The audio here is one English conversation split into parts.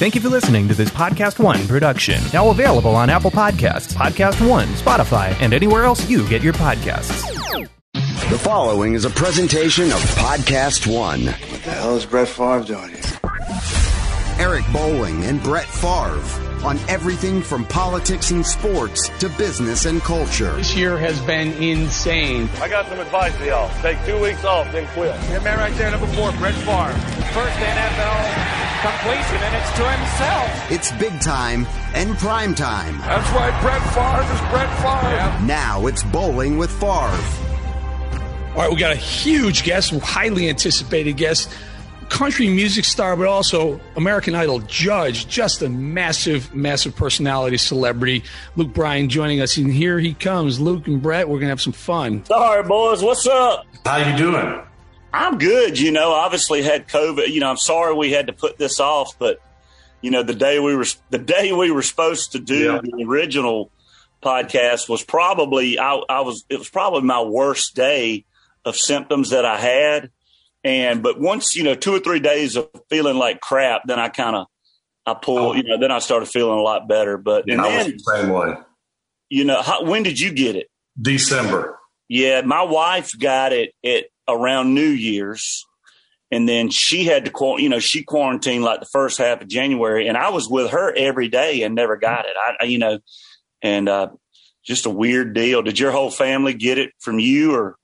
Thank you for listening to this Podcast One production. Now available on Apple Podcasts, Podcast One, Spotify, and anywhere else you get your podcasts. The following is a presentation of Podcast One. What the hell is Brett Favre doing here? Eric Bolling and Brett Favre on everything from politics and sports to business and culture. This year has been insane. I got some advice for y'all. Take two weeks off, then quit. That man right there, number four, Brett Favre. First NFL completion, and it's to himself. It's big time and prime time. That's right, Brett Favre is Brett Favre. Yeah. Now it's Bolling with Favre. All right, we got a huge guest, highly anticipated guest country music star, but also American Idol judge, just a massive, massive personality, celebrity. Luke Bryan joining us, and here he comes. Luke and Brett, we're gonna have some fun. All right, boys, what's up? How you doing? I'm good. You know, obviously had COVID. You know, I'm sorry we had to put this off, but you know, the day we were the day we were supposed to do yeah. the original podcast was probably I, I was it was probably my worst day of symptoms that I had and but once you know two or three days of feeling like crap, then I kind of I pull. Oh. You know, then I started feeling a lot better. But yeah, and I then, was the same way. You know, how, when did you get it? December. Yeah, my wife got it at around New Year's, and then she had to you know she quarantined like the first half of January, and I was with her every day and never got it. I you know, and uh, just a weird deal. Did your whole family get it from you or?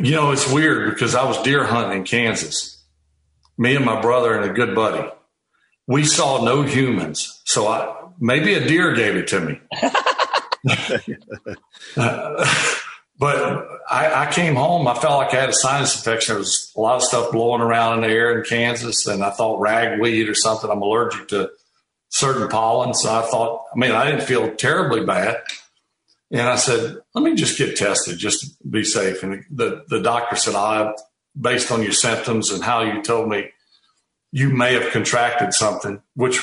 You know, it's weird because I was deer hunting in Kansas. Me and my brother and a good buddy. We saw no humans. So I maybe a deer gave it to me. uh, but I, I, came home. I felt like I had a sinus infection. There was a lot of stuff blowing around in the air in Kansas, and I thought ragweed or something. I'm allergic to certain pollen. So I thought, I mean, I didn't feel terribly bad. And I said, let me just get tested just to be safe. And the, the doctor said, I, based on your symptoms and how you told me, you may have contracted something, which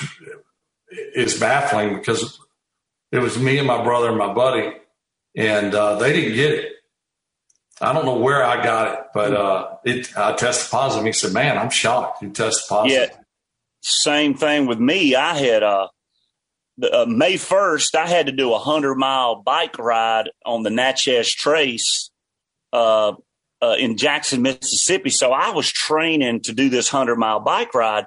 is baffling because it was me and my brother and my buddy, and uh, they didn't get it. I don't know where I got it, but uh, it I tested positive. He said, "Man, I'm shocked. You tested positive." Yeah, same thing with me. I had uh, uh, May 1st, I had to do a 100 mile bike ride on the Natchez Trace uh, uh, in Jackson, Mississippi. So I was training to do this 100 mile bike ride.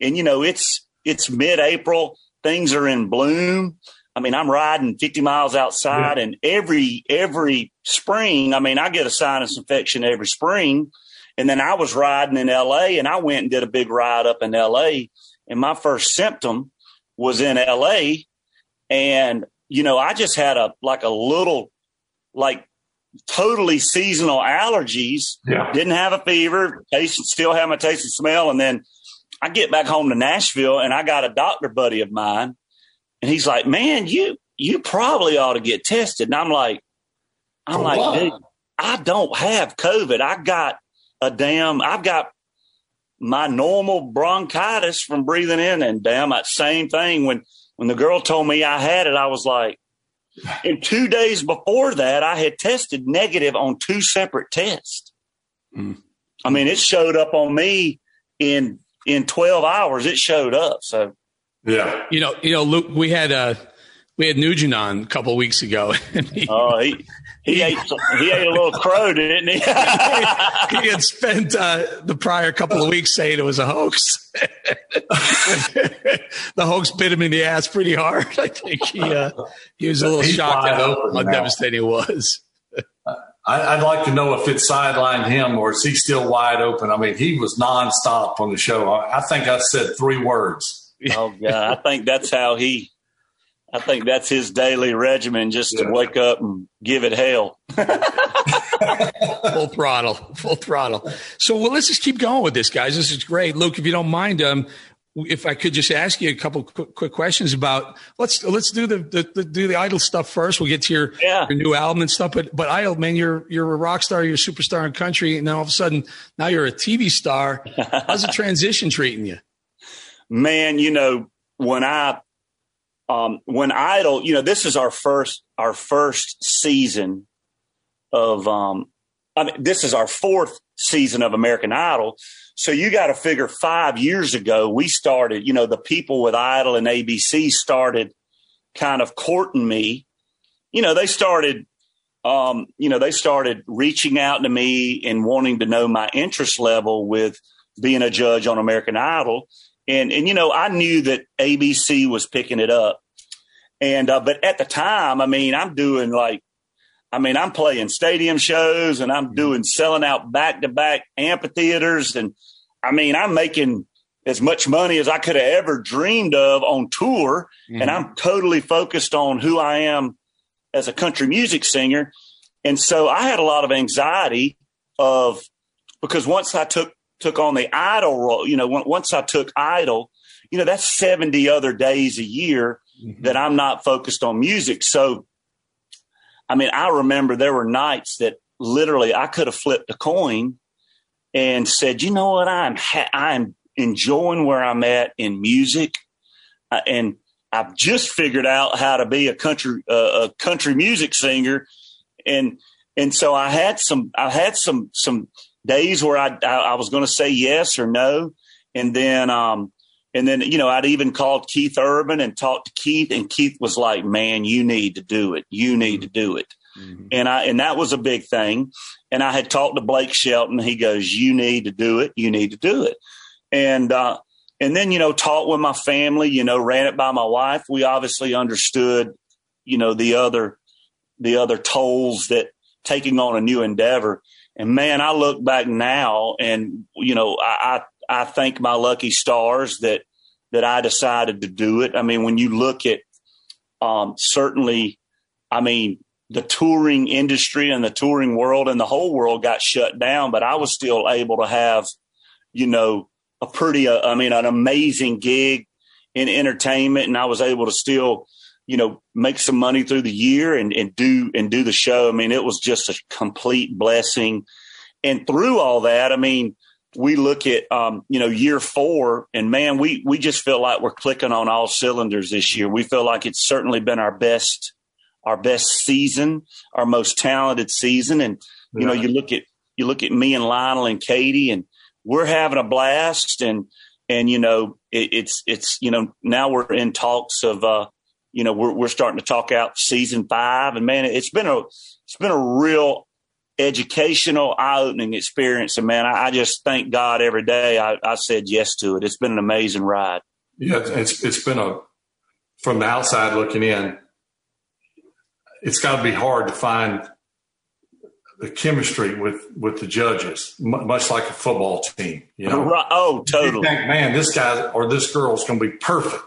And, you know, it's, it's mid April, things are in bloom. I mean, I'm riding 50 miles outside yeah. and every, every spring, I mean, I get a sinus infection every spring. And then I was riding in LA and I went and did a big ride up in LA. And my first symptom was in LA and you know I just had a like a little like totally seasonal allergies. Yeah. Didn't have a fever, taste still have my taste and smell and then I get back home to Nashville and I got a doctor buddy of mine and he's like, "Man, you you probably ought to get tested." And I'm like I'm For like, what? "Dude, I don't have COVID. I got a damn I've got my normal bronchitis from breathing in and damn that same thing when when the girl told me I had it I was like and 2 days before that I had tested negative on two separate tests. Mm. I mean it showed up on me in in 12 hours it showed up so yeah. You know, you know Luke we had uh we had Nugent on a couple of weeks ago. he, oh, he he ate he ate a little crow, didn't he? he had spent uh, the prior couple of weeks saying it was a hoax. the hoax bit him in the ass pretty hard. I think he uh, he was a little He's shocked at how, how devastating it was. I, would like to know if it sidelined him or is he still wide open? I mean, he was nonstop on the show. I, I think I said three words. Oh God, I think that's how he I think that's his daily regimen just to wake up and give it hell. full throttle, full throttle. So well, let's just keep going with this, guys. This is great. Luke, if you don't mind, um, if I could just ask you a couple quick, quick questions about let's let's do the, the, the, do the idol stuff first. We'll get to your yeah. your new album and stuff. But but idol man, you're you're a rock star, you're a superstar in country, and then all of a sudden now you're a TV star. How's the transition treating you? Man, you know when I um, when Idol, you know, this is our first our first season of um, I mean, this is our fourth season of American Idol. So you got to figure five years ago, we started, you know, the people with Idol and ABC started kind of courting me. You know, they started, um, you know, they started reaching out to me and wanting to know my interest level with being a judge on American Idol. And, and, you know, I knew that ABC was picking it up. And, uh, but at the time, I mean, I'm doing like I mean, I'm playing stadium shows and I'm doing selling out back to back amphitheaters. And I mean, I'm making as much money as I could have ever dreamed of on tour. Mm-hmm. And I'm totally focused on who I am as a country music singer. And so I had a lot of anxiety of because once I took took on the idol role, you know, once I took idol, you know, that's 70 other days a year mm-hmm. that I'm not focused on music. So I mean, I remember there were nights that literally I could have flipped a coin and said, you know what, I'm ha- I'm enjoying where I'm at in music, uh, and I've just figured out how to be a country uh, a country music singer, and and so I had some I had some some days where I I, I was going to say yes or no, and then um and then, you know, I'd even called Keith Urban and talked to Keith, and Keith was like, "Man, you need to do it. You need to do it." Mm-hmm. And I and that was a big thing. And I had talked to Blake Shelton. He goes, "You need to do it. You need to do it." And uh, and then you know, talked with my family. You know, ran it by my wife. We obviously understood, you know, the other the other tolls that taking on a new endeavor. And man, I look back now, and you know, I, I I thank my lucky stars that that I decided to do it. I mean, when you look at um, certainly, I mean, the touring industry and the touring world and the whole world got shut down, but I was still able to have, you know, a pretty, uh, I mean, an amazing gig in entertainment, and I was able to still, you know, make some money through the year and, and do and do the show. I mean, it was just a complete blessing. And through all that, I mean, we look at um, you know year four, and man, we we just feel like we're clicking on all cylinders this year. We feel like it's certainly been our best our best season, our most talented season, and you know you look at you look at me and Lionel and Katy, and we're having a blast, and and you know it, it's it's you know now we're in talks of uh, you know we're we're starting to talk out season five, and man, it's been a it's been a real educational, eye opening experience. And man, I, I, just thank God every day I, I, said yes to it. It's been an amazing ride. Yeah, it's it's been a from the outside looking in. It's got to be hard to find the chemistry with with the judges, much like a football team. You know, right. oh, totally. Think, man, this guy or this girl is going to be perfect.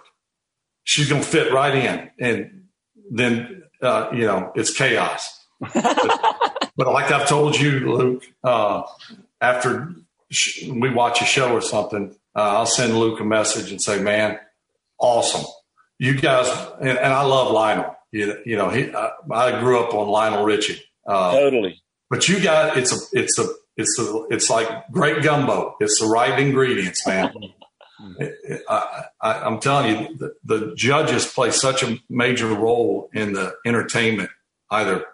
She's going to fit right in, and then uh, you know it's chaos. But like I've told you, Luke, uh, after sh- we watch a show or something, uh, I'll send Luke a message and say, "Man, awesome! You guys." And, and I love Lionel. You, you know, he, I, I, grew up on Lionel Richie. Uh, totally. But you got it's a it's a it's a it's like great gumbo. It's the right ingredients, man. I, am telling you, the, the judges play such a major role in the entertainment, either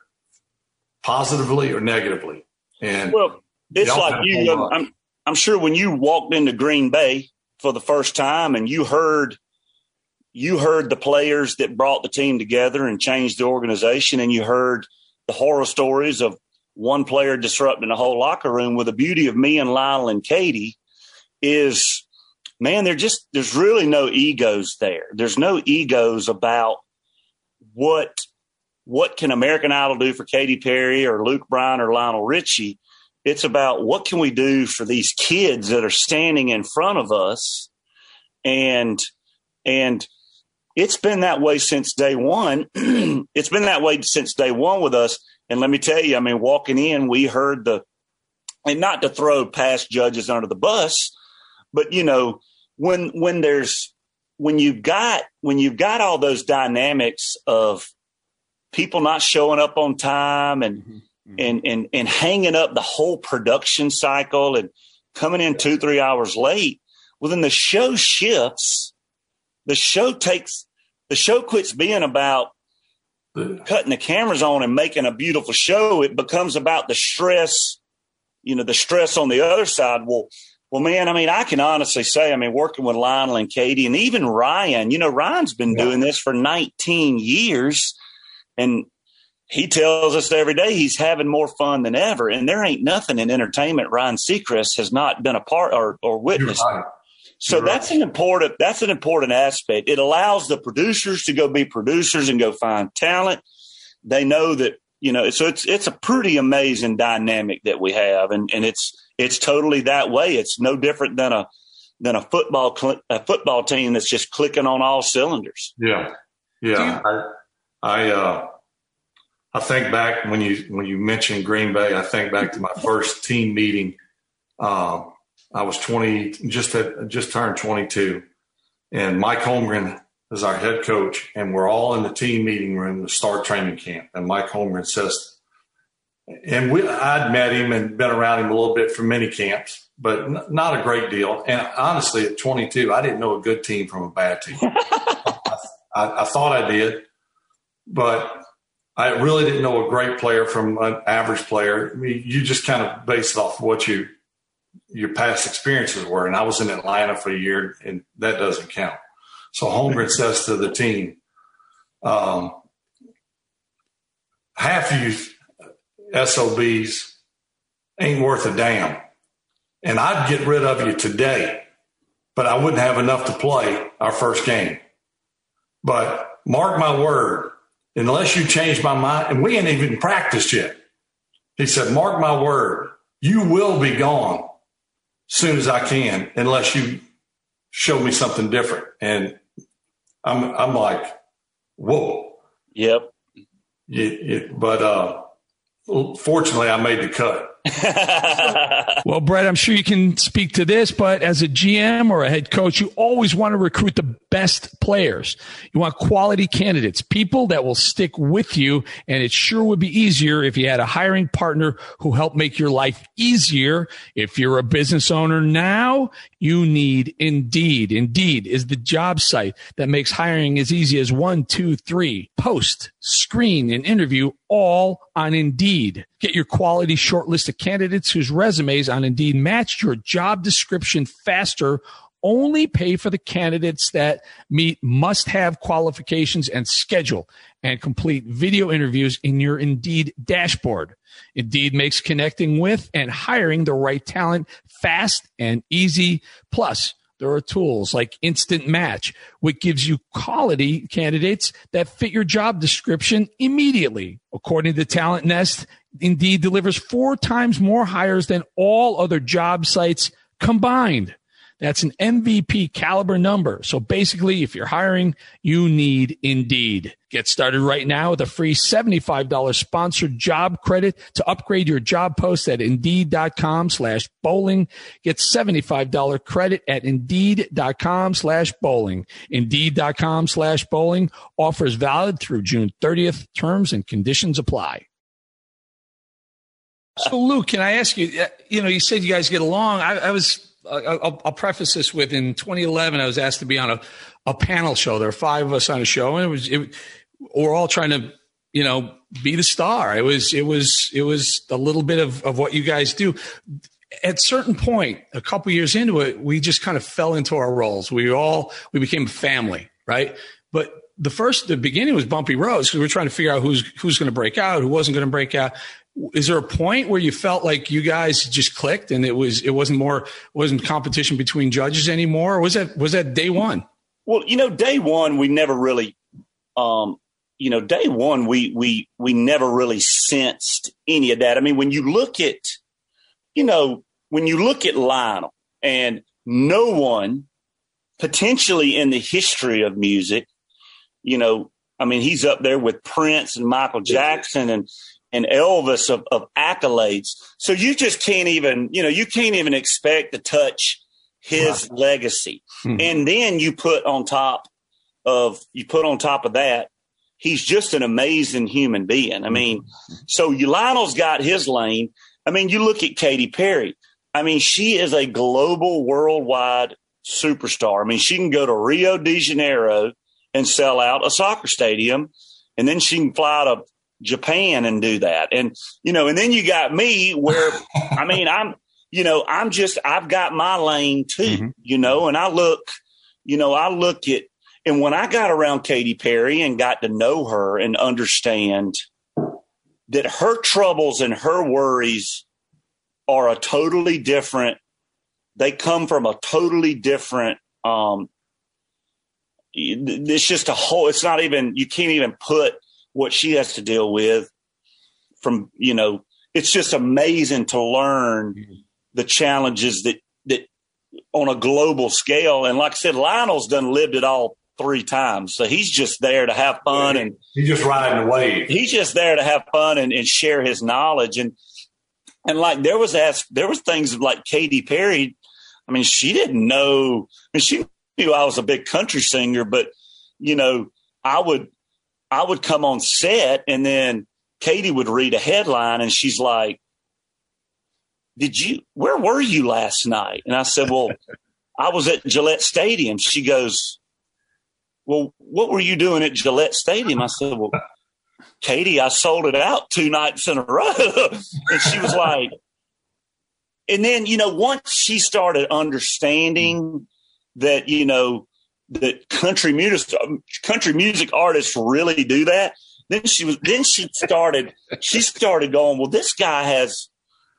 positively or negatively. And well, it's like you. I'm I'm sure when you walked into Green Bay for the first time and you heard you heard the players that brought the team together and changed the organization, and you heard the horror stories of one player disrupting the whole locker room. With the beauty of me and Lionel and Katy is, man, there just there's really no egos there. There's no egos about what what can American Idol do for Katy Perry or Luke Bryan or Lionel Richie? It's about what can we do for these kids that are standing in front of us, and and it's been that way since day one. it's been that way since day one with us. And let me tell you, I mean, walking in, we heard the, and not to throw past judges under the bus, but you know, when when there's when you've got when you've got all those dynamics of people not showing up on time and mm-hmm. Mm-hmm. and and and hanging up the whole production cycle and coming in two three hours late. Well, then the show shifts. The show takes the show quits being about cutting the cameras on and making a beautiful show. It becomes about the stress you know, the stress on the other side. Well, well, man, I mean, I can honestly say, I mean, working with Lionel and Katy and even Ryan, you know, Ryan's been yeah. doing this for 19 years and he tells us every day he's having more fun than ever. And there ain't nothing in entertainment Ryan Seacrest has not been a part or, or witnessed. Right. So You're that's right. an important that's an important aspect. It allows the producers to go be producers and go find talent. They know that you know, so it's it's a pretty amazing dynamic that we have, and and it's it's totally that way. It's no different than a than a football cl- a football team that's just clicking on all cylinders. Yeah, yeah. I I, uh, I think back when you when you mentioned Green Bay, I think back to my first team meeting. Um, I was twenty, just had, just turned twenty two, and Mike Holmgren is our head coach, and we're all in the team meeting room to start training camp. And Mike Holmgren says, and we, I'd met him and been around him a little bit for mini camps, but n- not a great deal. And honestly, at 22, I didn't know a good team from a bad team. I, I, I thought I did, but I really didn't know a great player from an average player. I mean, you just kind of base it off of what you your past experiences were. And I was in Atlanta for a year, and that doesn't count. So Holmgren says to the team, um, half of you SOBs ain't worth a damn. And I'd get rid of you today, but I wouldn't have enough to play our first game. But mark my word, unless you change my mind, and we ain't even practiced yet. He said, mark my word, you will be gone soon as I can, unless you show me something different. And I'm I'm like, whoa. Yep. It, it, but uh, fortunately, I made the cut. well, Brett, I'm sure you can speak to this, but as a GM or a head coach, you always want to recruit the best players. You want quality candidates, people that will stick with you. And it sure would be easier if you had a hiring partner who helped make your life easier. If you're a business owner now, you need Indeed. Indeed is the job site that makes hiring as easy as one, two, three, post, screen, and interview all on Indeed. Get your quality short list of candidates whose resumes on Indeed match your job description faster. Only pay for the candidates that meet must have qualifications and schedule and complete video interviews in your Indeed dashboard. Indeed makes connecting with and hiring the right talent fast and easy. Plus, there are tools like Instant Match, which gives you quality candidates that fit your job description immediately. According to Talent Nest, Indeed delivers four times more hires than all other job sites combined. That's an MVP caliber number. So basically, if you're hiring, you need Indeed. Get started right now with a free $75 sponsored job credit to upgrade your job post at indeed.com slash bolling. Get $75 credit at indeed.com slash bolling. Indeed.com slash bolling offers valid through June 30th. Terms and conditions apply. So, Luke, can I ask you? Uh, you know, you said you guys get along. I, I was I'll, I'll, preface this with in 2011, I was asked to be on a, a panel show. There were five of us on a show, and it was it, we're all trying to you know be the star. It was it was it was a little bit of, of what you guys do. At certain point, a couple years into it, we just kind of fell into our roles. We all we became family, right? But the first the beginning was bumpy roads because we were trying to figure out who's who's going to break out, who wasn't going to break out is there a point where you felt like you guys just clicked and it was it wasn't more wasn't competition between judges anymore? Or was that was that day one? Well you know day one we never really um you know day one we we we never really sensed any of that. I mean when you look at you know when you look at lionel and no one potentially in the history of music you know i mean he's up there with prince and michael jackson and and Elvis of, of accolades. So you just can't even, you know, you can't even expect to touch his right. legacy. Hmm. And then you put on top of, you put on top of that, he's just an amazing human being. I mean, so Lionel's got his lane. I mean, you look at Katy Perry. I mean, she is a global, worldwide superstar. I mean, she can go to Rio de Janeiro and sell out a soccer stadium, and then she can fly to Japan and do that. And, you know, and then you got me where, I mean, I'm, you know, I'm just, I've got my lane too, mm-hmm. you know, and I look, you know, I look at, and when I got around Katy Perry and got to know her and understand that her troubles and her worries are a totally different, they come from a totally different, um, it's just a whole, it's not even, you can't even put what she has to deal with from, you know, it's just amazing to learn mm-hmm. the challenges that, that on a global scale. And like I said, Lionel's done lived it all three times. So he's just there to have fun and he's just riding the wave. He's just there to have fun and, and share his knowledge. And, and like there was asked, there was things like Katy Perry. I mean, she didn't know, I mean, she knew I was a big country singer, but you know, I would, I would come on set and then Katy would read a headline and she's like, did you, where were you last night? And I said, well, I was at Gillette Stadium. She goes, well, what were you doing at Gillette Stadium? I said, well, Katy, I sold it out two nights in a row. and she was like, and then, you know, once she started understanding that, you know, that country music, country music artists really do that. Then she was, then she started, she started going, well, this guy has,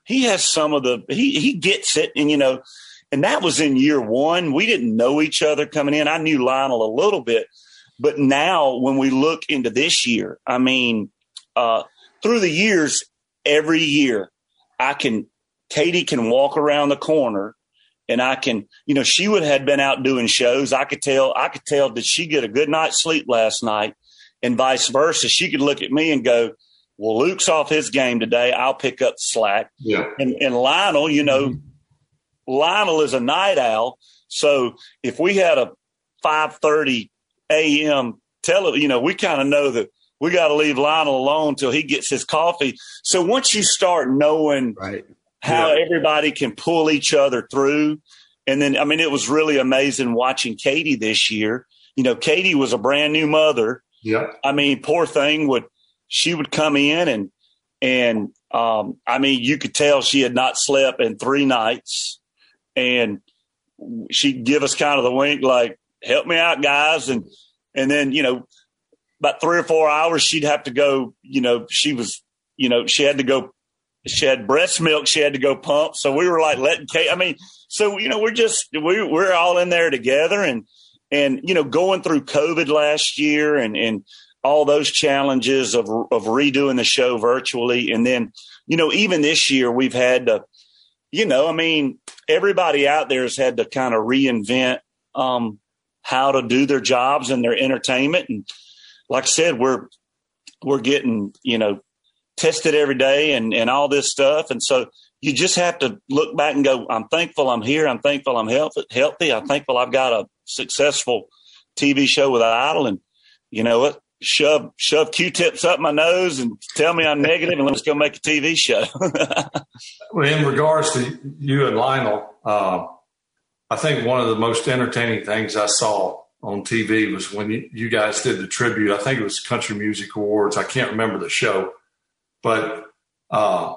he has some of the, he, he gets it. And, you know, and that was in year one. We didn't know each other coming in. I knew Lionel a little bit, but now when we look into this year, I mean, uh, through the years, every year, I can, Katy can walk around the corner and I can, you know, she would have been out doing shows. I could tell, I could tell, did she get a good night's sleep last night? And vice versa. She could look at me and go, well, Luke's off his game today. I'll pick up slack. Yeah. And, and Lionel, you know, mm-hmm Lionel is a night owl. So if we had a 5:30 a.m. tele, you know, we kind of know that we got to leave Lionel alone till he gets his coffee. So once you start knowing right. How yeah. everybody can pull each other through, and then I mean, it was really amazing watching Katy this year. You know, Katy was a brand new mother. Yeah. I mean, poor thing would she would come in and and um, I mean, you could tell she had not slept in three nights and she'd give us kind of the wink, like, help me out, guys. And, and then, you know, about three or four hours, she'd have to go, you know, she was, you know, she had to go, she had breast milk. She had to go pump. So we were like letting Kate, I mean, so, you know, we're just, we, we're all in there together and, and, you know, going through COVID last year and, and all those challenges of, of redoing the show virtually. And then, you know, even this year we've had to, you know, I mean, everybody out there has had to kind of reinvent um, how to do their jobs and their entertainment. And like I said, we're we're getting you know tested every day and and all this stuff. And so you just have to look back and go, I'm thankful I'm here. I'm thankful I'm healthy. Healthy. I'm thankful I've got a successful TV show with Idol. And you know what? shove shove Q-tips up my nose and tell me I'm negative, and let's go make a TV show. well, in regards to you and Lionel, uh, I think one of the most entertaining things I saw on TV was when you, guys did the tribute. I think it was Country Music Awards. I can't remember the show, but uh,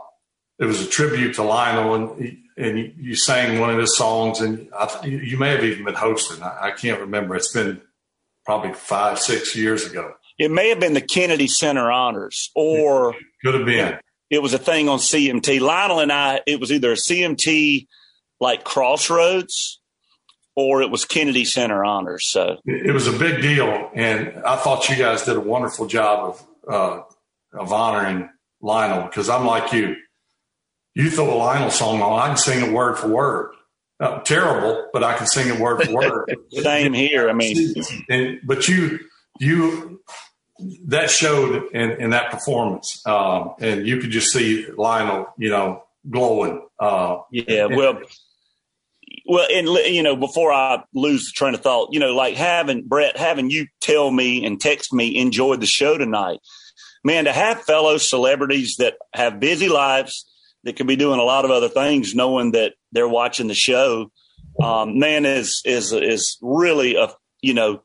it was a tribute to Lionel, and and you, sang one of his songs, and I, you may have even been hosting. I, I can't remember. It's been probably five, six years ago. It may have been the Kennedy Center Honors, or could have been. It was a thing on CMT. Lionel and I, it was either a CMT like Crossroads, or it was Kennedy Center Honors. So it was a big deal, and I thought you guys did a wonderful job of uh, of honoring Lionel because I'm like you. You throw a Lionel song on, I can sing it word for word. Uh, terrible, but I can sing it word for word. Same here. I mean, and, but you you that showed in, in that performance, um, and you could just see Lionel, you know, glowing. Uh, yeah, well, well, and you know, before I lose the train of thought, you know, like having Brett, having you tell me and text me, enjoyed the show tonight, man. To have fellow celebrities that have busy lives that could be doing a lot of other things, knowing that they're watching the show, um, man, is is is really a you know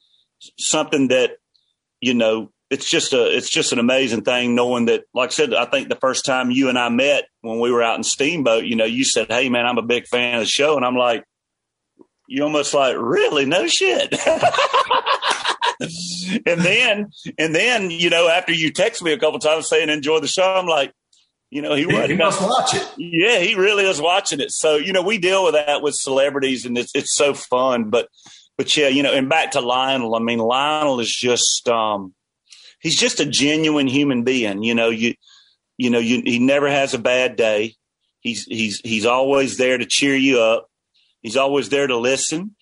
something that you know it's just a it's just an amazing thing knowing that like I said I think the first time you and I met when we were out in Steamboat you know you said hey man I'm a big fan of the show and I'm like you almost like really no shit and then and then you know after you text me a couple times saying enjoy the show I'm like you know he, he, he must watch it yeah he really is watching it so you know we deal with that with celebrities and it's it's so fun but but yeah you know and back to Lionel I mean Lionel is just um he's just a genuine human being. You know, you you know, you, he never has a bad day. He's he's he's always there to cheer you up. He's always there to listen,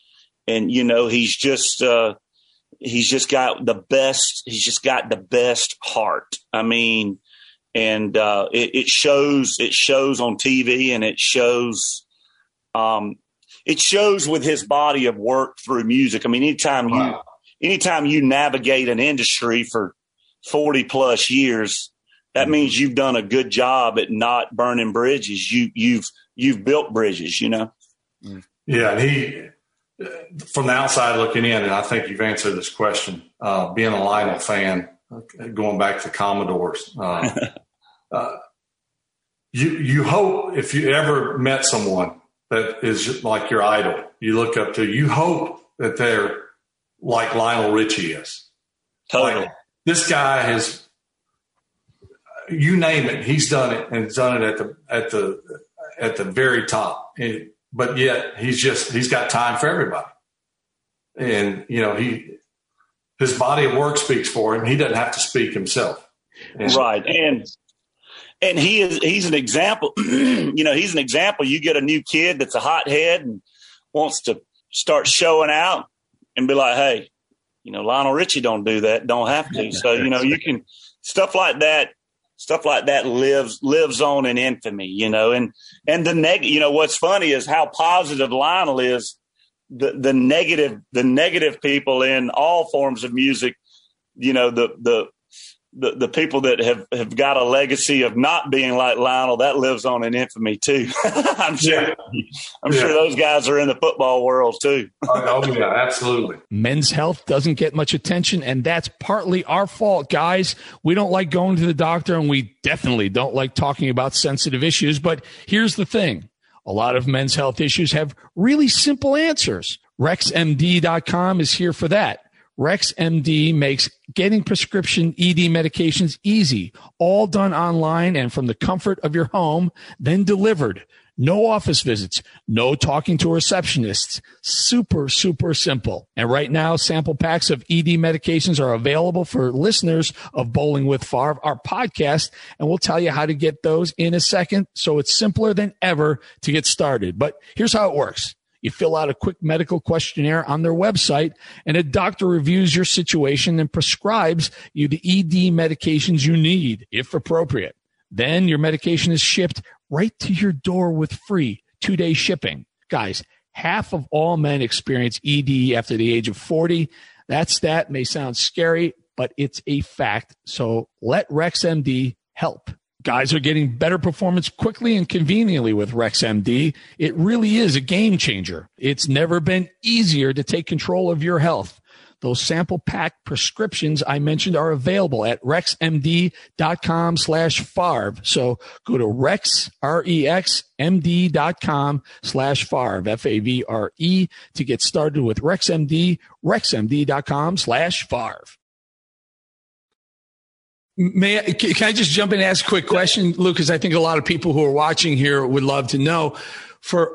and you know, he's just uh, he's just got the best. He's just got the best heart. I mean, and uh, it, it shows. It shows on TV, and it shows. Um, it shows with his body of work through music. I mean, anytime wow. you anytime you navigate an industry for 40 plus years, that mm-hmm. means you've done a good job at not burning bridges. You, you've, you've built bridges, you know? Yeah. And he, from the outside looking in, and I think you've answered this question, uh, being a Lionel fan, going back to Commodores, uh, uh, you, you hope if you ever met someone that is like your idol, you look up to, you hope that they're like Lionel Richie is. Totally. Like, this guy has you name it, he's done it and done it at the at the at the very top. And, but yet he's just he's got time for everybody. And you know, he his body of work speaks for him. He doesn't have to speak himself. And, right. And and he is he's an example you know, he's an example. You get a new kid that's a hothead and wants to start showing out and be like, Hey, you know, Lionel Richie don't do that, don't have to. So, you know, you can stuff like that, stuff like that lives lives on in infamy, you know, and and the neg you know, what's funny is how positive Lionel is. The the negative the negative people in all forms of music, you know, the the the, the people that have, have got a legacy of not being like Lionel, that lives on in infamy too. I'm sure. Yeah. I'm yeah. sure those guys are in the football world too. oh, oh yeah, absolutely. Men's health doesn't get much attention, and that's partly our fault, guys. We don't like going to the doctor, and we definitely don't like talking about sensitive issues. But here's the thing: a lot of men's health issues have really simple answers. RexMD.com is here for that. RexMD makes getting prescription ED medications easy, all done online and from the comfort of your home, then delivered. No office visits, no talking to receptionists. Super, super simple. And right now, sample packs of ED medications are available for listeners of Bolling with Favre, our podcast, and we'll tell you how to get those in a second. So it's simpler than ever to get started. But here's how it works. You fill out a quick medical questionnaire on their website and a doctor reviews your situation and prescribes you the ED medications you need, if appropriate. Then your medication is shipped right to your door with free two day shipping. Guys, half of all men experience ED after the age of 40. That stat may sound scary, but it's a fact. So let RexMD help. Guys are getting better performance quickly and conveniently with RexMD. It really is a game changer. It's never been easier to take control of your health. Those sample pack prescriptions I mentioned are available at rexmd.com slash favre. So go to rex, R-E-X, md.com slash favre, F-A-V-R-E to get started with RexMD, rexmd.com slash favre. May I, can I just jump in and ask a quick question, Lucas? I think a lot of people who are watching here would love to know. For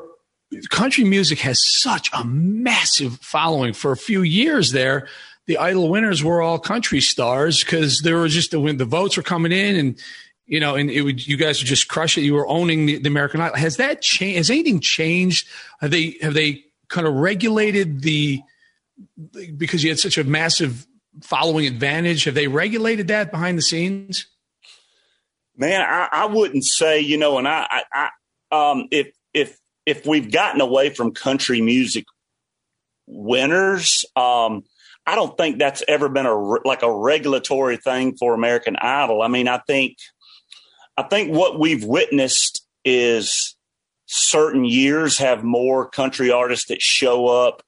country music has such a massive following. For a few years there, the Idol winners were all country stars because there were just the, when the votes were coming in and you know, and it would, you guys would just crush it. You were owning the, the American Idol. Has that changed? Has anything changed? Have they have they kind of regulated the because you had such a massive following advantage? Have they regulated that behind the scenes? Man, I, I wouldn't say, you know, and I, I, I, um, if, if, if we've gotten away from country music winners, um, I don't think that's ever been a like a regulatory thing for American Idol. I mean, I think I think what we've witnessed is certain years have more country artists that show up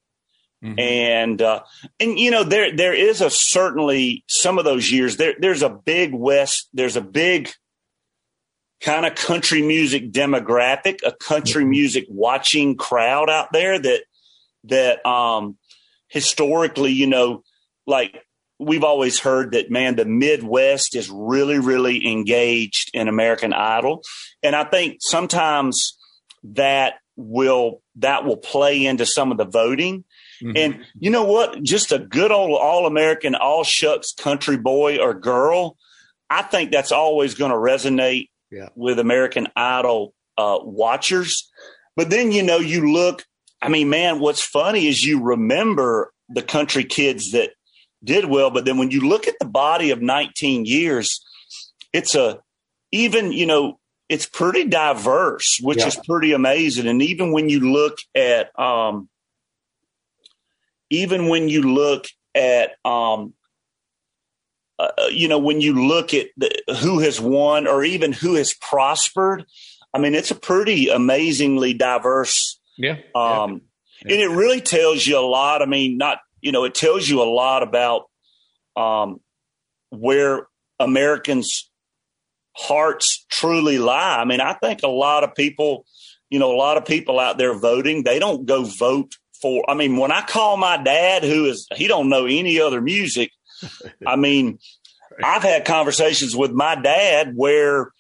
Mm-hmm. And uh, and you know there there is a certainly some of those years there there's a big west there's a big kind of country music demographic a country mm-hmm. music watching crowd out there that that um historically you know like we've always heard that man the midwest is really really engaged in american idol and i think sometimes that will that will play into some of the voting Mm-hmm. And you know what? Just a good old all American, all shucks country boy or girl. I think that's always going to resonate yeah. with American Idol uh, watchers. But then, you know, you look, I mean, man, what's funny is you remember the country kids that did well. But then when you look at the body of 19 years, it's a, even, you know, it's pretty diverse, which yeah. is pretty amazing. And even when you look at, um, even when you look at um, uh, uh, you know when you look at the, who has won or even who has prospered i mean it's a pretty amazingly diverse yeah, um, yeah. and it really tells you a lot. I mean not you know it tells you a lot about um, where americans hearts truly lie. I mean i think a lot of people you know a lot of people out there voting they don't go vote for. I mean, when I call my dad, who is he don't know any other music. I mean, I've had conversations with my dad where,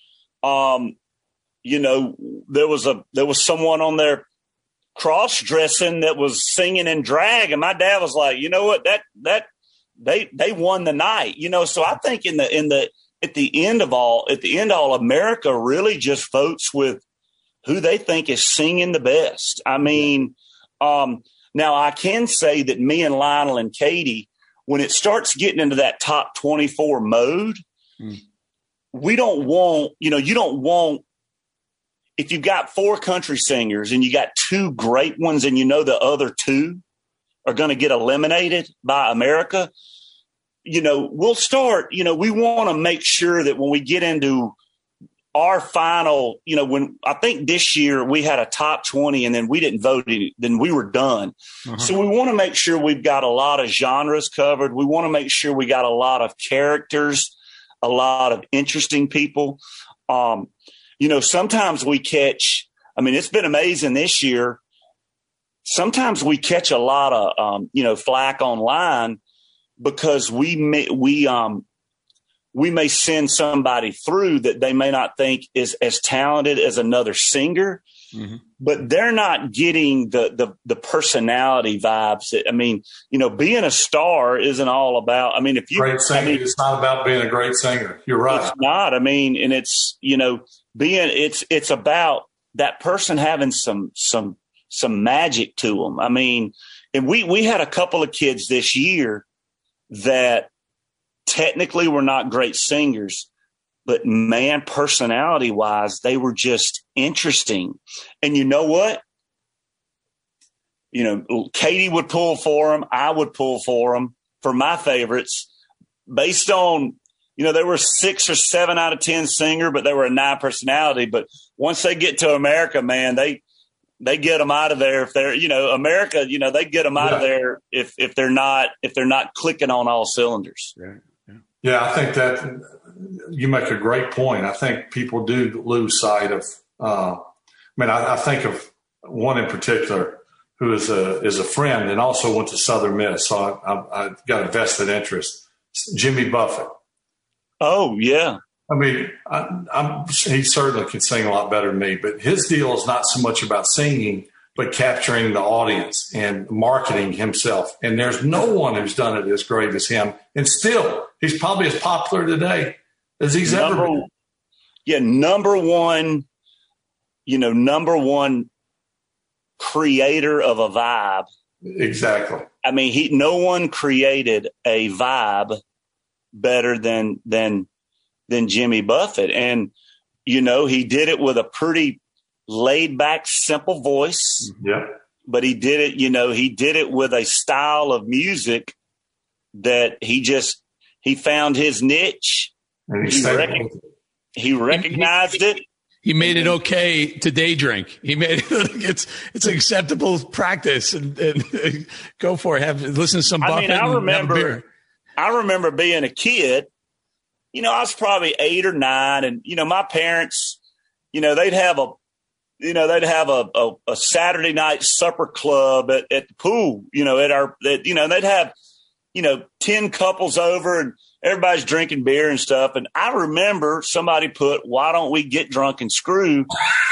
um, you know, there was a there was someone on there cross dressing that was singing in drag, and my dad was like, you know what, that that they they won the night, you know. So I think in the in the at the end of all at the end of all America really just votes with who they think is singing the best. I mean, um, now, I can say that me and Lionel and Katy, when it starts getting into that top 24 mode, mm. we don't want, you know, you don't want, if you've got four country singers and you got two great ones and you know the other two are going to get eliminated by America, you know, we'll start, you know, we want to make sure that when we get into our final, you know, when I think this year we had a top 20 and then we didn't vote, any, then we were done. Uh-huh. So we want to make sure we've got a lot of genres covered. We want to make sure we got a lot of characters, a lot of interesting people. Um, you know, sometimes we catch, I mean, it's been amazing this year. Sometimes we catch a lot of, um, you know, flack online because we, we, um, we may send somebody through that they may not think is as talented as another singer, mm-hmm. but they're not getting the, the, the personality vibes. That, I mean, you know, being a star isn't all about. I mean, if you great singer, I mean, it's not about being a great singer. You're right. It's not. I mean, and it's you know, being it's it's about that person having some some some magic to them. I mean, and we we had a couple of kids this year that technically we were not great singers, but man, personality wise, they were just interesting. And you know what? You know, Katy would pull for them. I would pull for them for my favorites based on, you know, they were six or seven out of 10 singer, but they were a nine personality. But once they get to America, man, they, they get them out of there if they're you know America you know they get them out of there if if they're not if they're not clicking on all cylinders. Right. Yeah, I think that you make a great point. I think people do lose sight of. Uh, I mean, I, I, think of one in particular who is a is a friend and also went to Southern Miss, so I, I, I got a vested interest. Jimmy Buffett. Oh yeah. I mean, I, he certainly can sing a lot better than me, but his deal is not so much about singing but capturing the audience and marketing himself. And there's no one who's done it as great as him. And still, he's probably as popular today as he's number, ever been. Yeah, number one, you know, number one creator of a vibe. Exactly. I mean, he no one created a vibe better than than than Jimmy Buffett. And you know, he did it with a pretty laid back, simple voice. Mm-hmm. Yeah. But he did it, you know, he did it with a style of music that he just he found his niche. And he, he, rec- he recognized it. He made it okay to day drink. He made it it's it's acceptable practice and, and go for it. Have listen to some. I mean, I remember, I remember being a kid. You know, I was probably eight or nine, and you know, my parents, you know, they'd have a, you know, they'd have a, a, a Saturday night supper club at, at the pool. You know, at our, at, you know, they'd have, you know, ten couples over and everybody's drinking beer and stuff. And I remember somebody put, why don't we get drunk and screw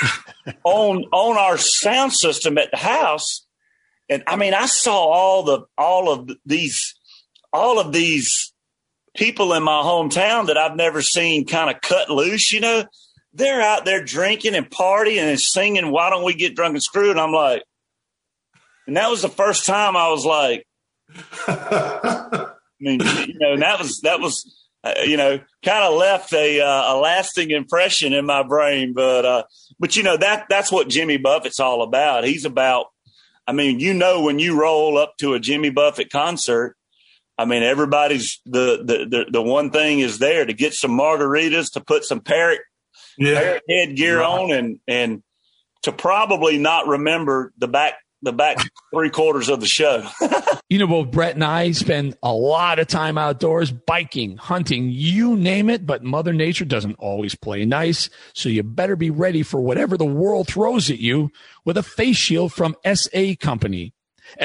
on, on our sound system at the house. And I mean, I saw all the, all of these, all of these people in my hometown that I've never seen kind of cut loose, you know, they're out there drinking and partying and singing, why don't we get drunk and screw? And I'm like, and that was the first time I was like, I mean, you know, that was that was uh, you know kind of left a uh, a lasting impression in my brain. But uh, but you know that that's what Jimmy Buffett's all about. He's about. I mean, you know, when you roll up to a Jimmy Buffett concert, I mean, everybody's the the the, the one thing is there to get some margaritas, to put some parrot, yeah. parrot headgear right. on, and and to probably not remember the back the back three quarters of the show. you know, both Brett and I spend a lot of time outdoors, biking, hunting, you name it, but Mother Nature doesn't always play nice. So you better be ready for whatever the world throws at you with a face shield from SA Company.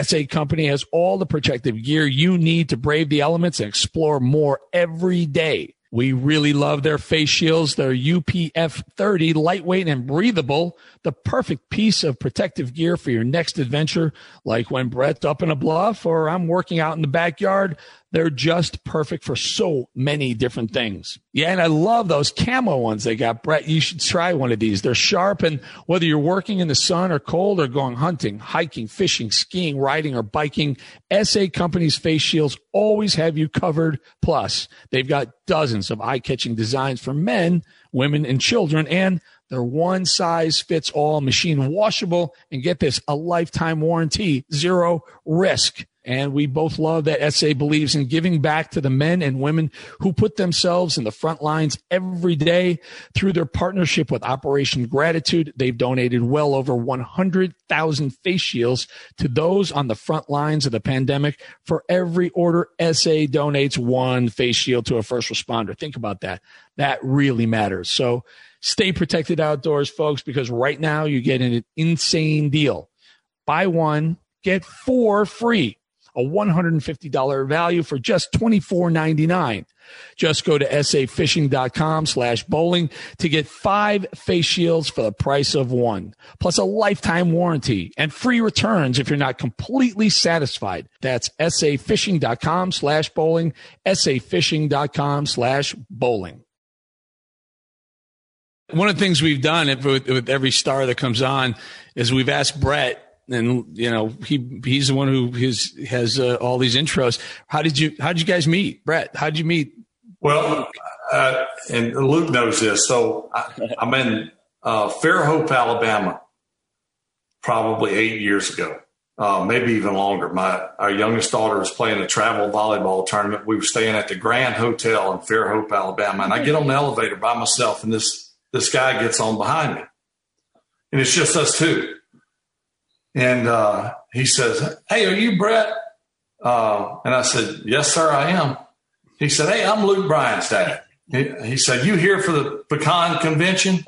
SA Company has all the protective gear you need to brave the elements and explore more every day. We really love their face shields. They're UPF 30, lightweight and breathable, the perfect piece of protective gear for your next adventure, like when Brett's up in a bluff or I'm working out in the backyard. They're just perfect for so many different things. Yeah, and I love those camo ones they got. Brett, you should try one of these. They're sharp, and whether you're working in the sun or cold or going hunting, hiking, fishing, skiing, riding, or biking, SA Company's face shields always have you covered. Plus, they've got dozens of eye catching designs for men, women, and children, and they're one size fits all, machine washable, and get this a lifetime warranty, zero risk. And we both love that SA believes in giving back to the men and women who put themselves in the front lines every day through their partnership with Operation Gratitude. They've donated well over 100,000 face shields to those on the front lines of the pandemic. For every order, SA donates one face shield to a first responder. Think about that. That really matters. So stay protected outdoors, folks, because right now you get an insane deal. Buy one, get four free a $150 value for just $24.99. Just go to safishing.com slash bolling to get five face shields for the price of one, plus a lifetime warranty and free returns if you're not completely satisfied. That's safishing.com slash bolling, safishing.com slash bolling. One of the things we've done with, with every star that comes on is we've asked Brett and you know he he's the one who has has uh, all these intros. How did you how did you guys meet, Brett? How did you meet? Well, uh, and Luke knows this. So I, am in uh, Fairhope, Alabama, probably eight years ago, uh, maybe even longer. My our youngest daughter was playing a travel volleyball tournament. We were staying at the Grand Hotel in Fairhope, Alabama, and I get on the elevator by myself, and this this guy gets on behind me, and it's just us two. And uh, he says, Hey, are you Brett? Uh, and I said, Yes, sir, I am. He said, Hey, I'm Luke Bryan's dad. He, he said, You here for the pecan convention?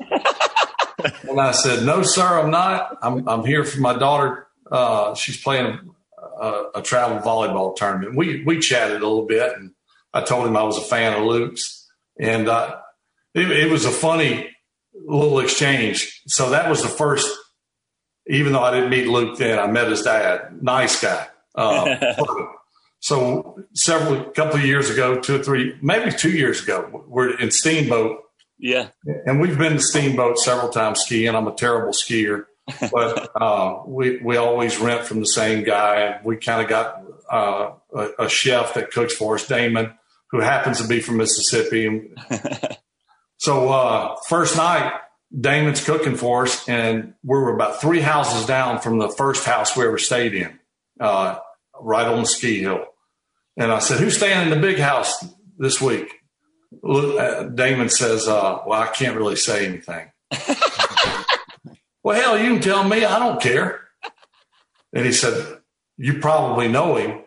and I said, No, sir, I'm not. I'm, I'm here for my daughter. Uh, she's playing a, a, travel volleyball tournament. We, we chatted a little bit, and I told him I was a fan of Luke's. And uh, it, it was a funny little exchange. So that was the first even though I didn't meet Luke then, I met his dad. Nice guy. Uh, so several, couple of years ago, two or three, maybe two years ago, we're in Steamboat. Yeah. And we've been to Steamboat several times skiing. I'm a terrible skier, but uh, we, we always rent from the same guy. We kind of got uh, a, a, chef that cooks for us, Damon, who happens to be from Mississippi. so uh, first night, Damon's cooking for us, and we were about three houses down from the first house we ever stayed in, uh, right on the ski hill. And I said, "Who's staying in the big house this week?" Uh, Damon says, uh, "Well, I can't really say anything." Well, hell, you can tell me. I don't care. And he said, You probably know him,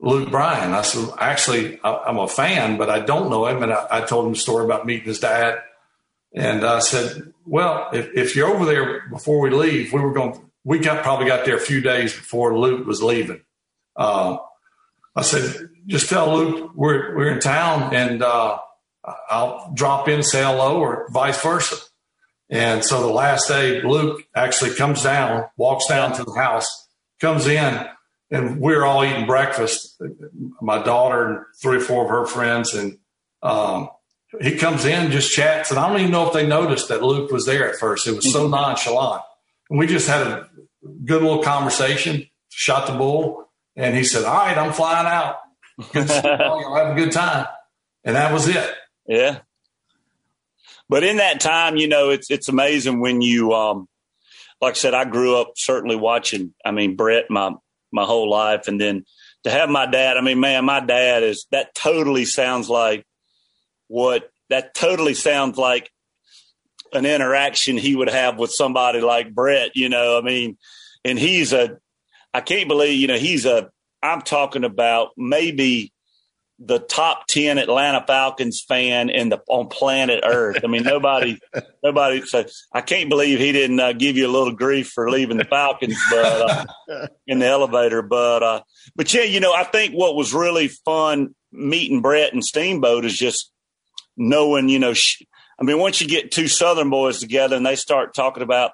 Luke Bryan. I said, Actually, I'm a fan, but I don't know him. And I, I told him the story about meeting his dad. And I said, Well, if, if you're over there before we leave, we were going, we got probably got there a few days before Luke was leaving. Uh, I said, Just tell Luke we're, we're in town and uh, I'll drop in, say hello, or vice versa. And so the last day, Luke actually comes down, walks down to the house, comes in, and we're all eating breakfast. My daughter and three or four of her friends, and um, he comes in, just chats, and I don't even know if they noticed that Luke was there at first. It was so nonchalant, and we just had a good little conversation. Shot the bull, and he said, "All right, I'm flying out. You'll have a good time," and that was it. Yeah. But in that time, you know, it's it's amazing when you um like I said, I grew up certainly watching, I mean, Brett my my whole life and then to have my dad, I mean, man, my dad is that totally sounds like what that totally sounds like an interaction he would have with somebody like Brett, you know. I mean, and he's a I can't believe, you know, he's a I'm talking about maybe the top 10 Atlanta Falcons fan in the on planet Earth. I mean, nobody, nobody. So I can't believe he didn't uh, give you a little grief for leaving the Falcons, but uh, in the elevator. But uh, but yeah, you know, I think what was really fun meeting Brett and Steamboat is just knowing, you know, sh- I mean, once you get two Southern boys together and they start talking about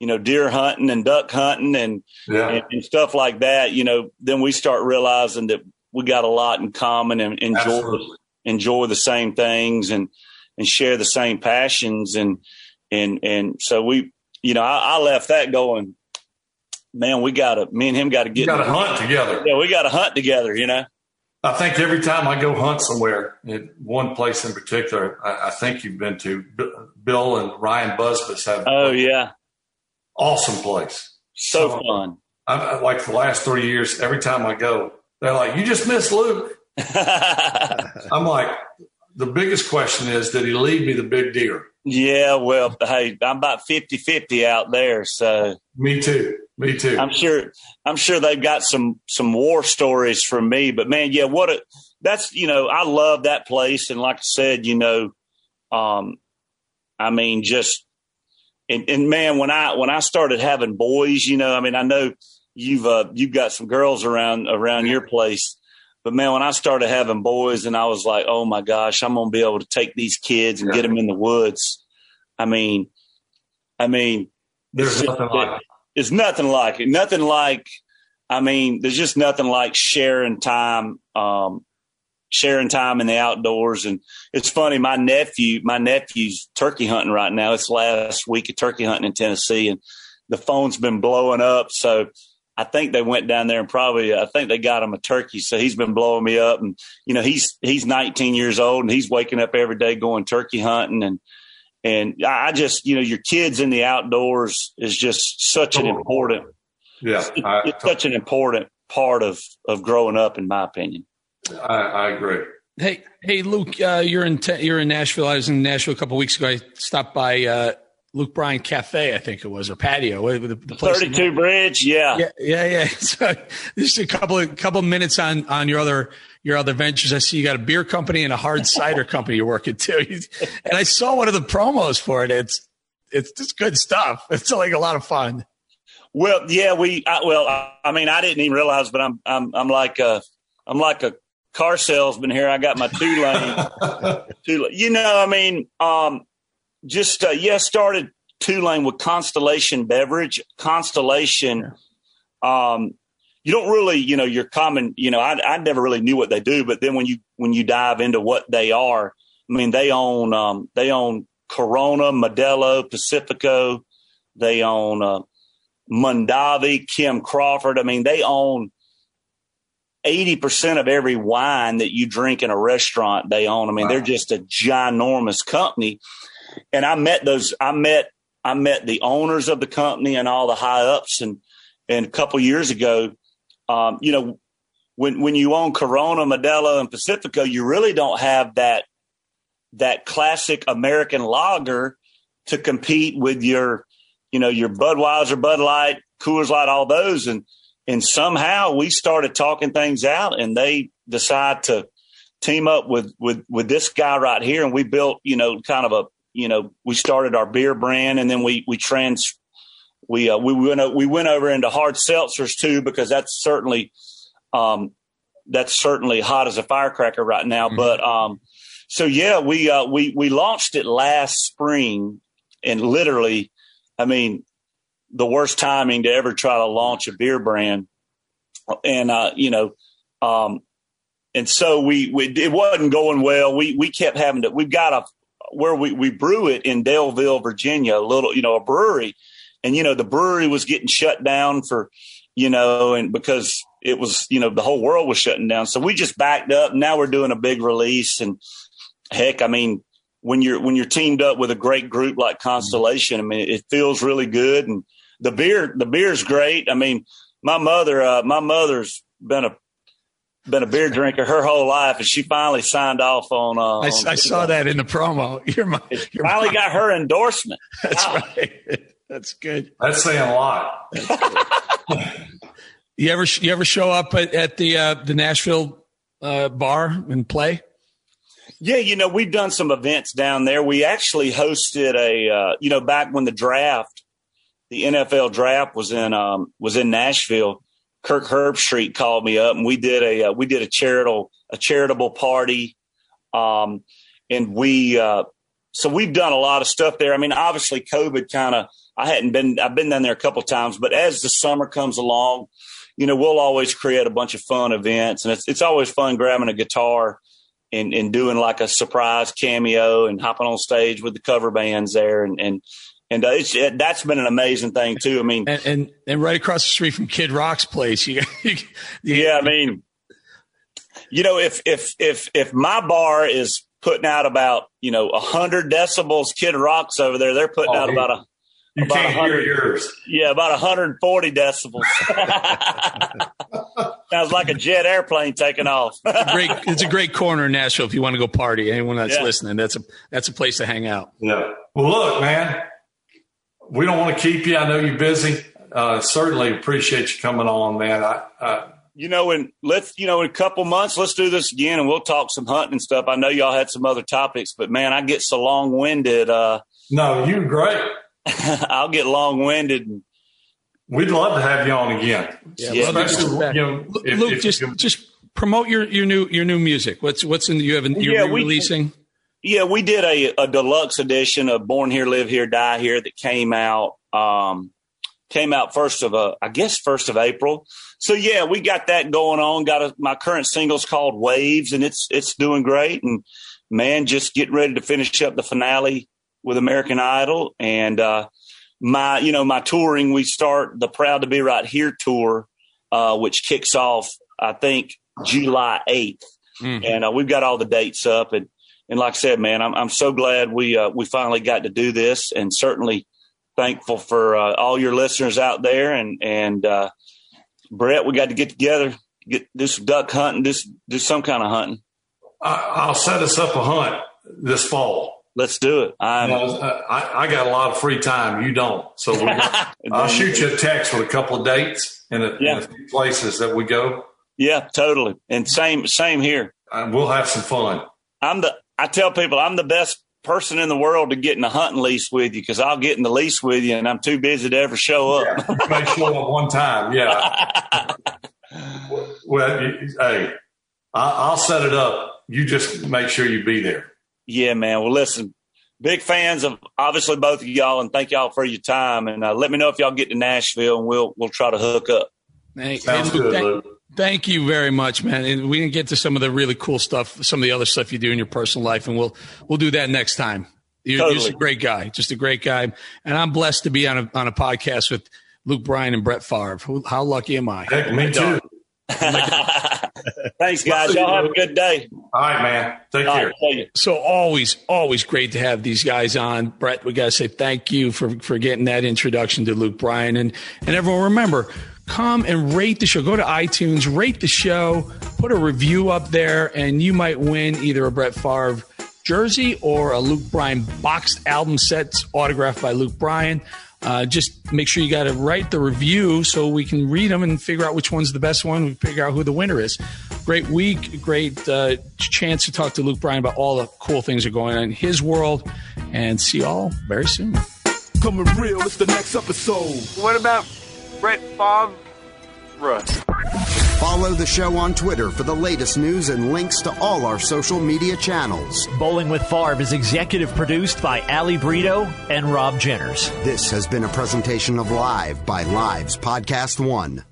you know, deer hunting and duck hunting and, yeah. and, and stuff like that, you know, then we start realizing that we got a lot in common and enjoy Absolutely. enjoy the same things and and share the same passions and and and so we you know I, I left that going man we gotta me and him gotta get got to hunt together yeah we gotta hunt together you know I think every time I go hunt somewhere, one place in particular, I, I think you've been to, Bill and Ryan Busbice have. Oh yeah, awesome place. So, so fun. I, like the last three years, every time I go, they're like, you just missed Luke. I'm like, the biggest question is, did he leave me the big deer? Yeah, well, hey, I'm about 50 50 out there. So me too. Me too. I'm sure, I'm sure they've got some, some war stories from me, but man, yeah, what a, that's, you know, I love that place. And like I said, you know, um, I mean, just, and, and man, when I, when I started having boys, you know, I mean, I know you've uh, you've got some girls around around your place. But man, when I started having boys, and I was like, oh my gosh, I'm gonna be able to take these kids and yeah. get them in the woods. I mean, I mean, there's it's nothing like it. It's nothing like it. Nothing like. I mean, there's just nothing like sharing time, um, sharing time in the outdoors. And it's funny, my nephew, my nephew's turkey hunting right now. It's last week of turkey hunting in Tennessee, and the phone's been blowing up. So I think they went down there and probably I think they got him a turkey. So he's been blowing me up, and you know he's he's 19 years old and he's waking up every day going turkey hunting and and I just you know your kids in the outdoors is just such an important yeah I, it's such an important part of of growing up in my opinion. I, I agree. Hey, hey, Luke, uh, you're in you're in Nashville. I was in Nashville a couple weeks ago. I stopped by uh, Luke Bryan Cafe, I think it was, or patio. The, the Thirty-two Bridge, yeah, yeah, yeah, yeah. So just a couple of couple of minutes on on your other your other ventures. I see you got a beer company and a hard cider company you're working too. And I saw one of the promos for it. It's it's just good stuff. It's like a lot of fun. Well, yeah, we I, well, I mean, I didn't even realize, but I'm I'm I'm like a I'm like a car salesman here. I got my two lane, two. You know, I mean, um, just uh, yeah, started Two Lane with Constellation Beverage. Constellation, um, you don't really, you know, your common, you know, I, I never really knew what they do, but then when you when you dive into what they are, I mean, they own um, they own Corona, Modelo, Pacifico, they own uh, Mondavi, Kim Crawford. I mean, they own 80% of every wine that you drink in a restaurant they own. I mean, wow. they're just a ginormous company and I met those. I met I met the owners of the company and all the high ups. And and a couple years ago, um, you know, when when you own Corona, Modelo, and Pacifico, you really don't have that that classic American lager to compete with your you know, your Budweiser, Bud Light, Coors Light, all those. And, and somehow we started talking things out and they decide to team up with, with, with this guy right here. And we built, you know, kind of a, you know, we started our beer brand and then we, we trans, we, uh, we went, we went over into hard seltzers too, because that's certainly, um, that's certainly hot as a firecracker right now. Mm-hmm. But, um, so yeah, we, uh, we, we launched it last spring and literally, I mean, the worst timing to ever try to launch a beer brand. And, uh, you know, um, and so we, we, it wasn't going well. We, we kept having to, we've got a, where we, we brew it in Daleville, Virginia, a little, you know, a brewery. And, you know, the brewery was getting shut down for, you know, and because it was, you know, the whole world was shutting down. So we just backed up. Now we're doing a big release. And heck, I mean, when you're, when you're teamed up with a great group like Constellation, I mean, it feels really good. And the beer, the beer's great. I mean, my mother, uh, my mother's been a been a beer drinker her whole life, and she finally signed off on. Uh, I, on I saw that in the promo. You're my, you're finally got her endorsement. That's wow. right. That's good. That's saying a lot. you ever you ever show up at, at the uh, the Nashville uh, bar and play? Yeah, you know we've done some events down there. We actually hosted a uh, you know back when the draft, the NFL draft was in um, was in Nashville Kirk Herbstreit called me up and we did a uh, we did a charitable a charitable party, um, and we uh, so we've done a lot of stuff there. I mean, obviously, COVID kind of I hadn't been I've been down there a couple times, but as the summer comes along, you know, we'll always create a bunch of fun events, and it's it's always fun grabbing a guitar. And, and doing like a surprise cameo and hopping on stage with the cover bands there and, and and uh, it's it, that's been an amazing thing too. I mean, and, and, and right across the street from Kid Rock's place, you, you, yeah. I mean, you know, if if if if my bar is putting out about you know hundred decibels, Kid Rock's over there, they're putting oh, out about a you about can't hear yours. Yeah, about 140 decibels. Sounds like a jet airplane taking off. it's, a great, it's a great corner in Nashville if you want to go party. Anyone that's yeah. listening, that's a that's a place to hang out. Yeah. Well, look, man, we don't want to keep you. I know you're busy. Uh, certainly appreciate you coming on, man. I, uh, you know, and let's, you know, in a couple months, let's do this again and we'll talk some hunting and stuff. I know y'all had some other topics, but man, I get so long winded. Uh, no, you're great. I'll get long winded. We'd love to have you on again. Yeah, yeah. Especially, you know, if, Luke, if just, just promote your, your new, your new music. What's, what's in the, you have, you're yeah, releasing? Yeah, we did a, a deluxe edition of Born Here, Live Here, Die Here that came out um, came out first of uh, I guess first of April. So yeah, we got that going on. Got a, my current single's called Waves, and it's it's doing great. And man, just getting ready to finish up the finale with American Idol, and uh, my you know my touring. We start the Proud to Be Right Here tour, uh, which kicks off I think July 8th mm-hmm. and uh, we've got all the dates up and and like I said, man, I'm I'm so glad we uh, we finally got to do this, and certainly thankful for uh, all your listeners out there. And and uh, Brett, we got to get together, get do some duck hunting, do do some kind of hunting. I'll set us up a hunt this fall. Let's do it. I, I, got a lot of free time. You don't, so I'll shoot you a text with a couple of dates and a, yeah. and a few places that we go. Yeah, totally. And same same here. Uh, we'll have some fun. I'm the I tell people I'm the best person in the world to get in a hunting lease with you because I'll get in the lease with you and I'm too busy to ever show up. Yeah, may show up one time. Yeah. well, hey, I'll set it up. You just make sure you be there. Yeah, man. Well, listen, big fans of obviously both of y'all, and thank y'all for your time. And uh, let me know if y'all get to Nashville, and we'll we'll try to hook up. Hey, Sounds good, thank, Thank you very much, man. And we didn't get to some of the really cool stuff, some of the other stuff you do in your personal life, and we'll we'll do that next time. You're, totally. you're just a great guy, just a great guy, and I'm blessed to be on a on a podcast with Luke Bryan and Brett Favre. How lucky am I? Heck, me too. Thanks, guys. Y'all have a good day. All right, man. Take All care. Right, so always, always great to have these guys on. Brett, we got to say thank you for for getting that introduction to Luke Bryan, and and everyone remember come and rate the show. Go to iTunes, rate the show, put a review up there, and you might win either a Brett Favre jersey or a Luke Bryan boxed album set autographed by Luke Bryan. Uh, just make sure you got to write the review so we can read them and figure out which one's the best one. We figure out who the winner is. Great week, great uh, chance to talk to Luke Bryan about all the cool things that are going on in his world, and see you all very soon. Coming real, it's the next episode. What about Brett Favre? Follow the show on Twitter for the latest news and links to all our social media channels. Bolling with Favre is executive produced by Ali Brito and Rob Jenners. This has been a presentation of Live by Lives Podcast One.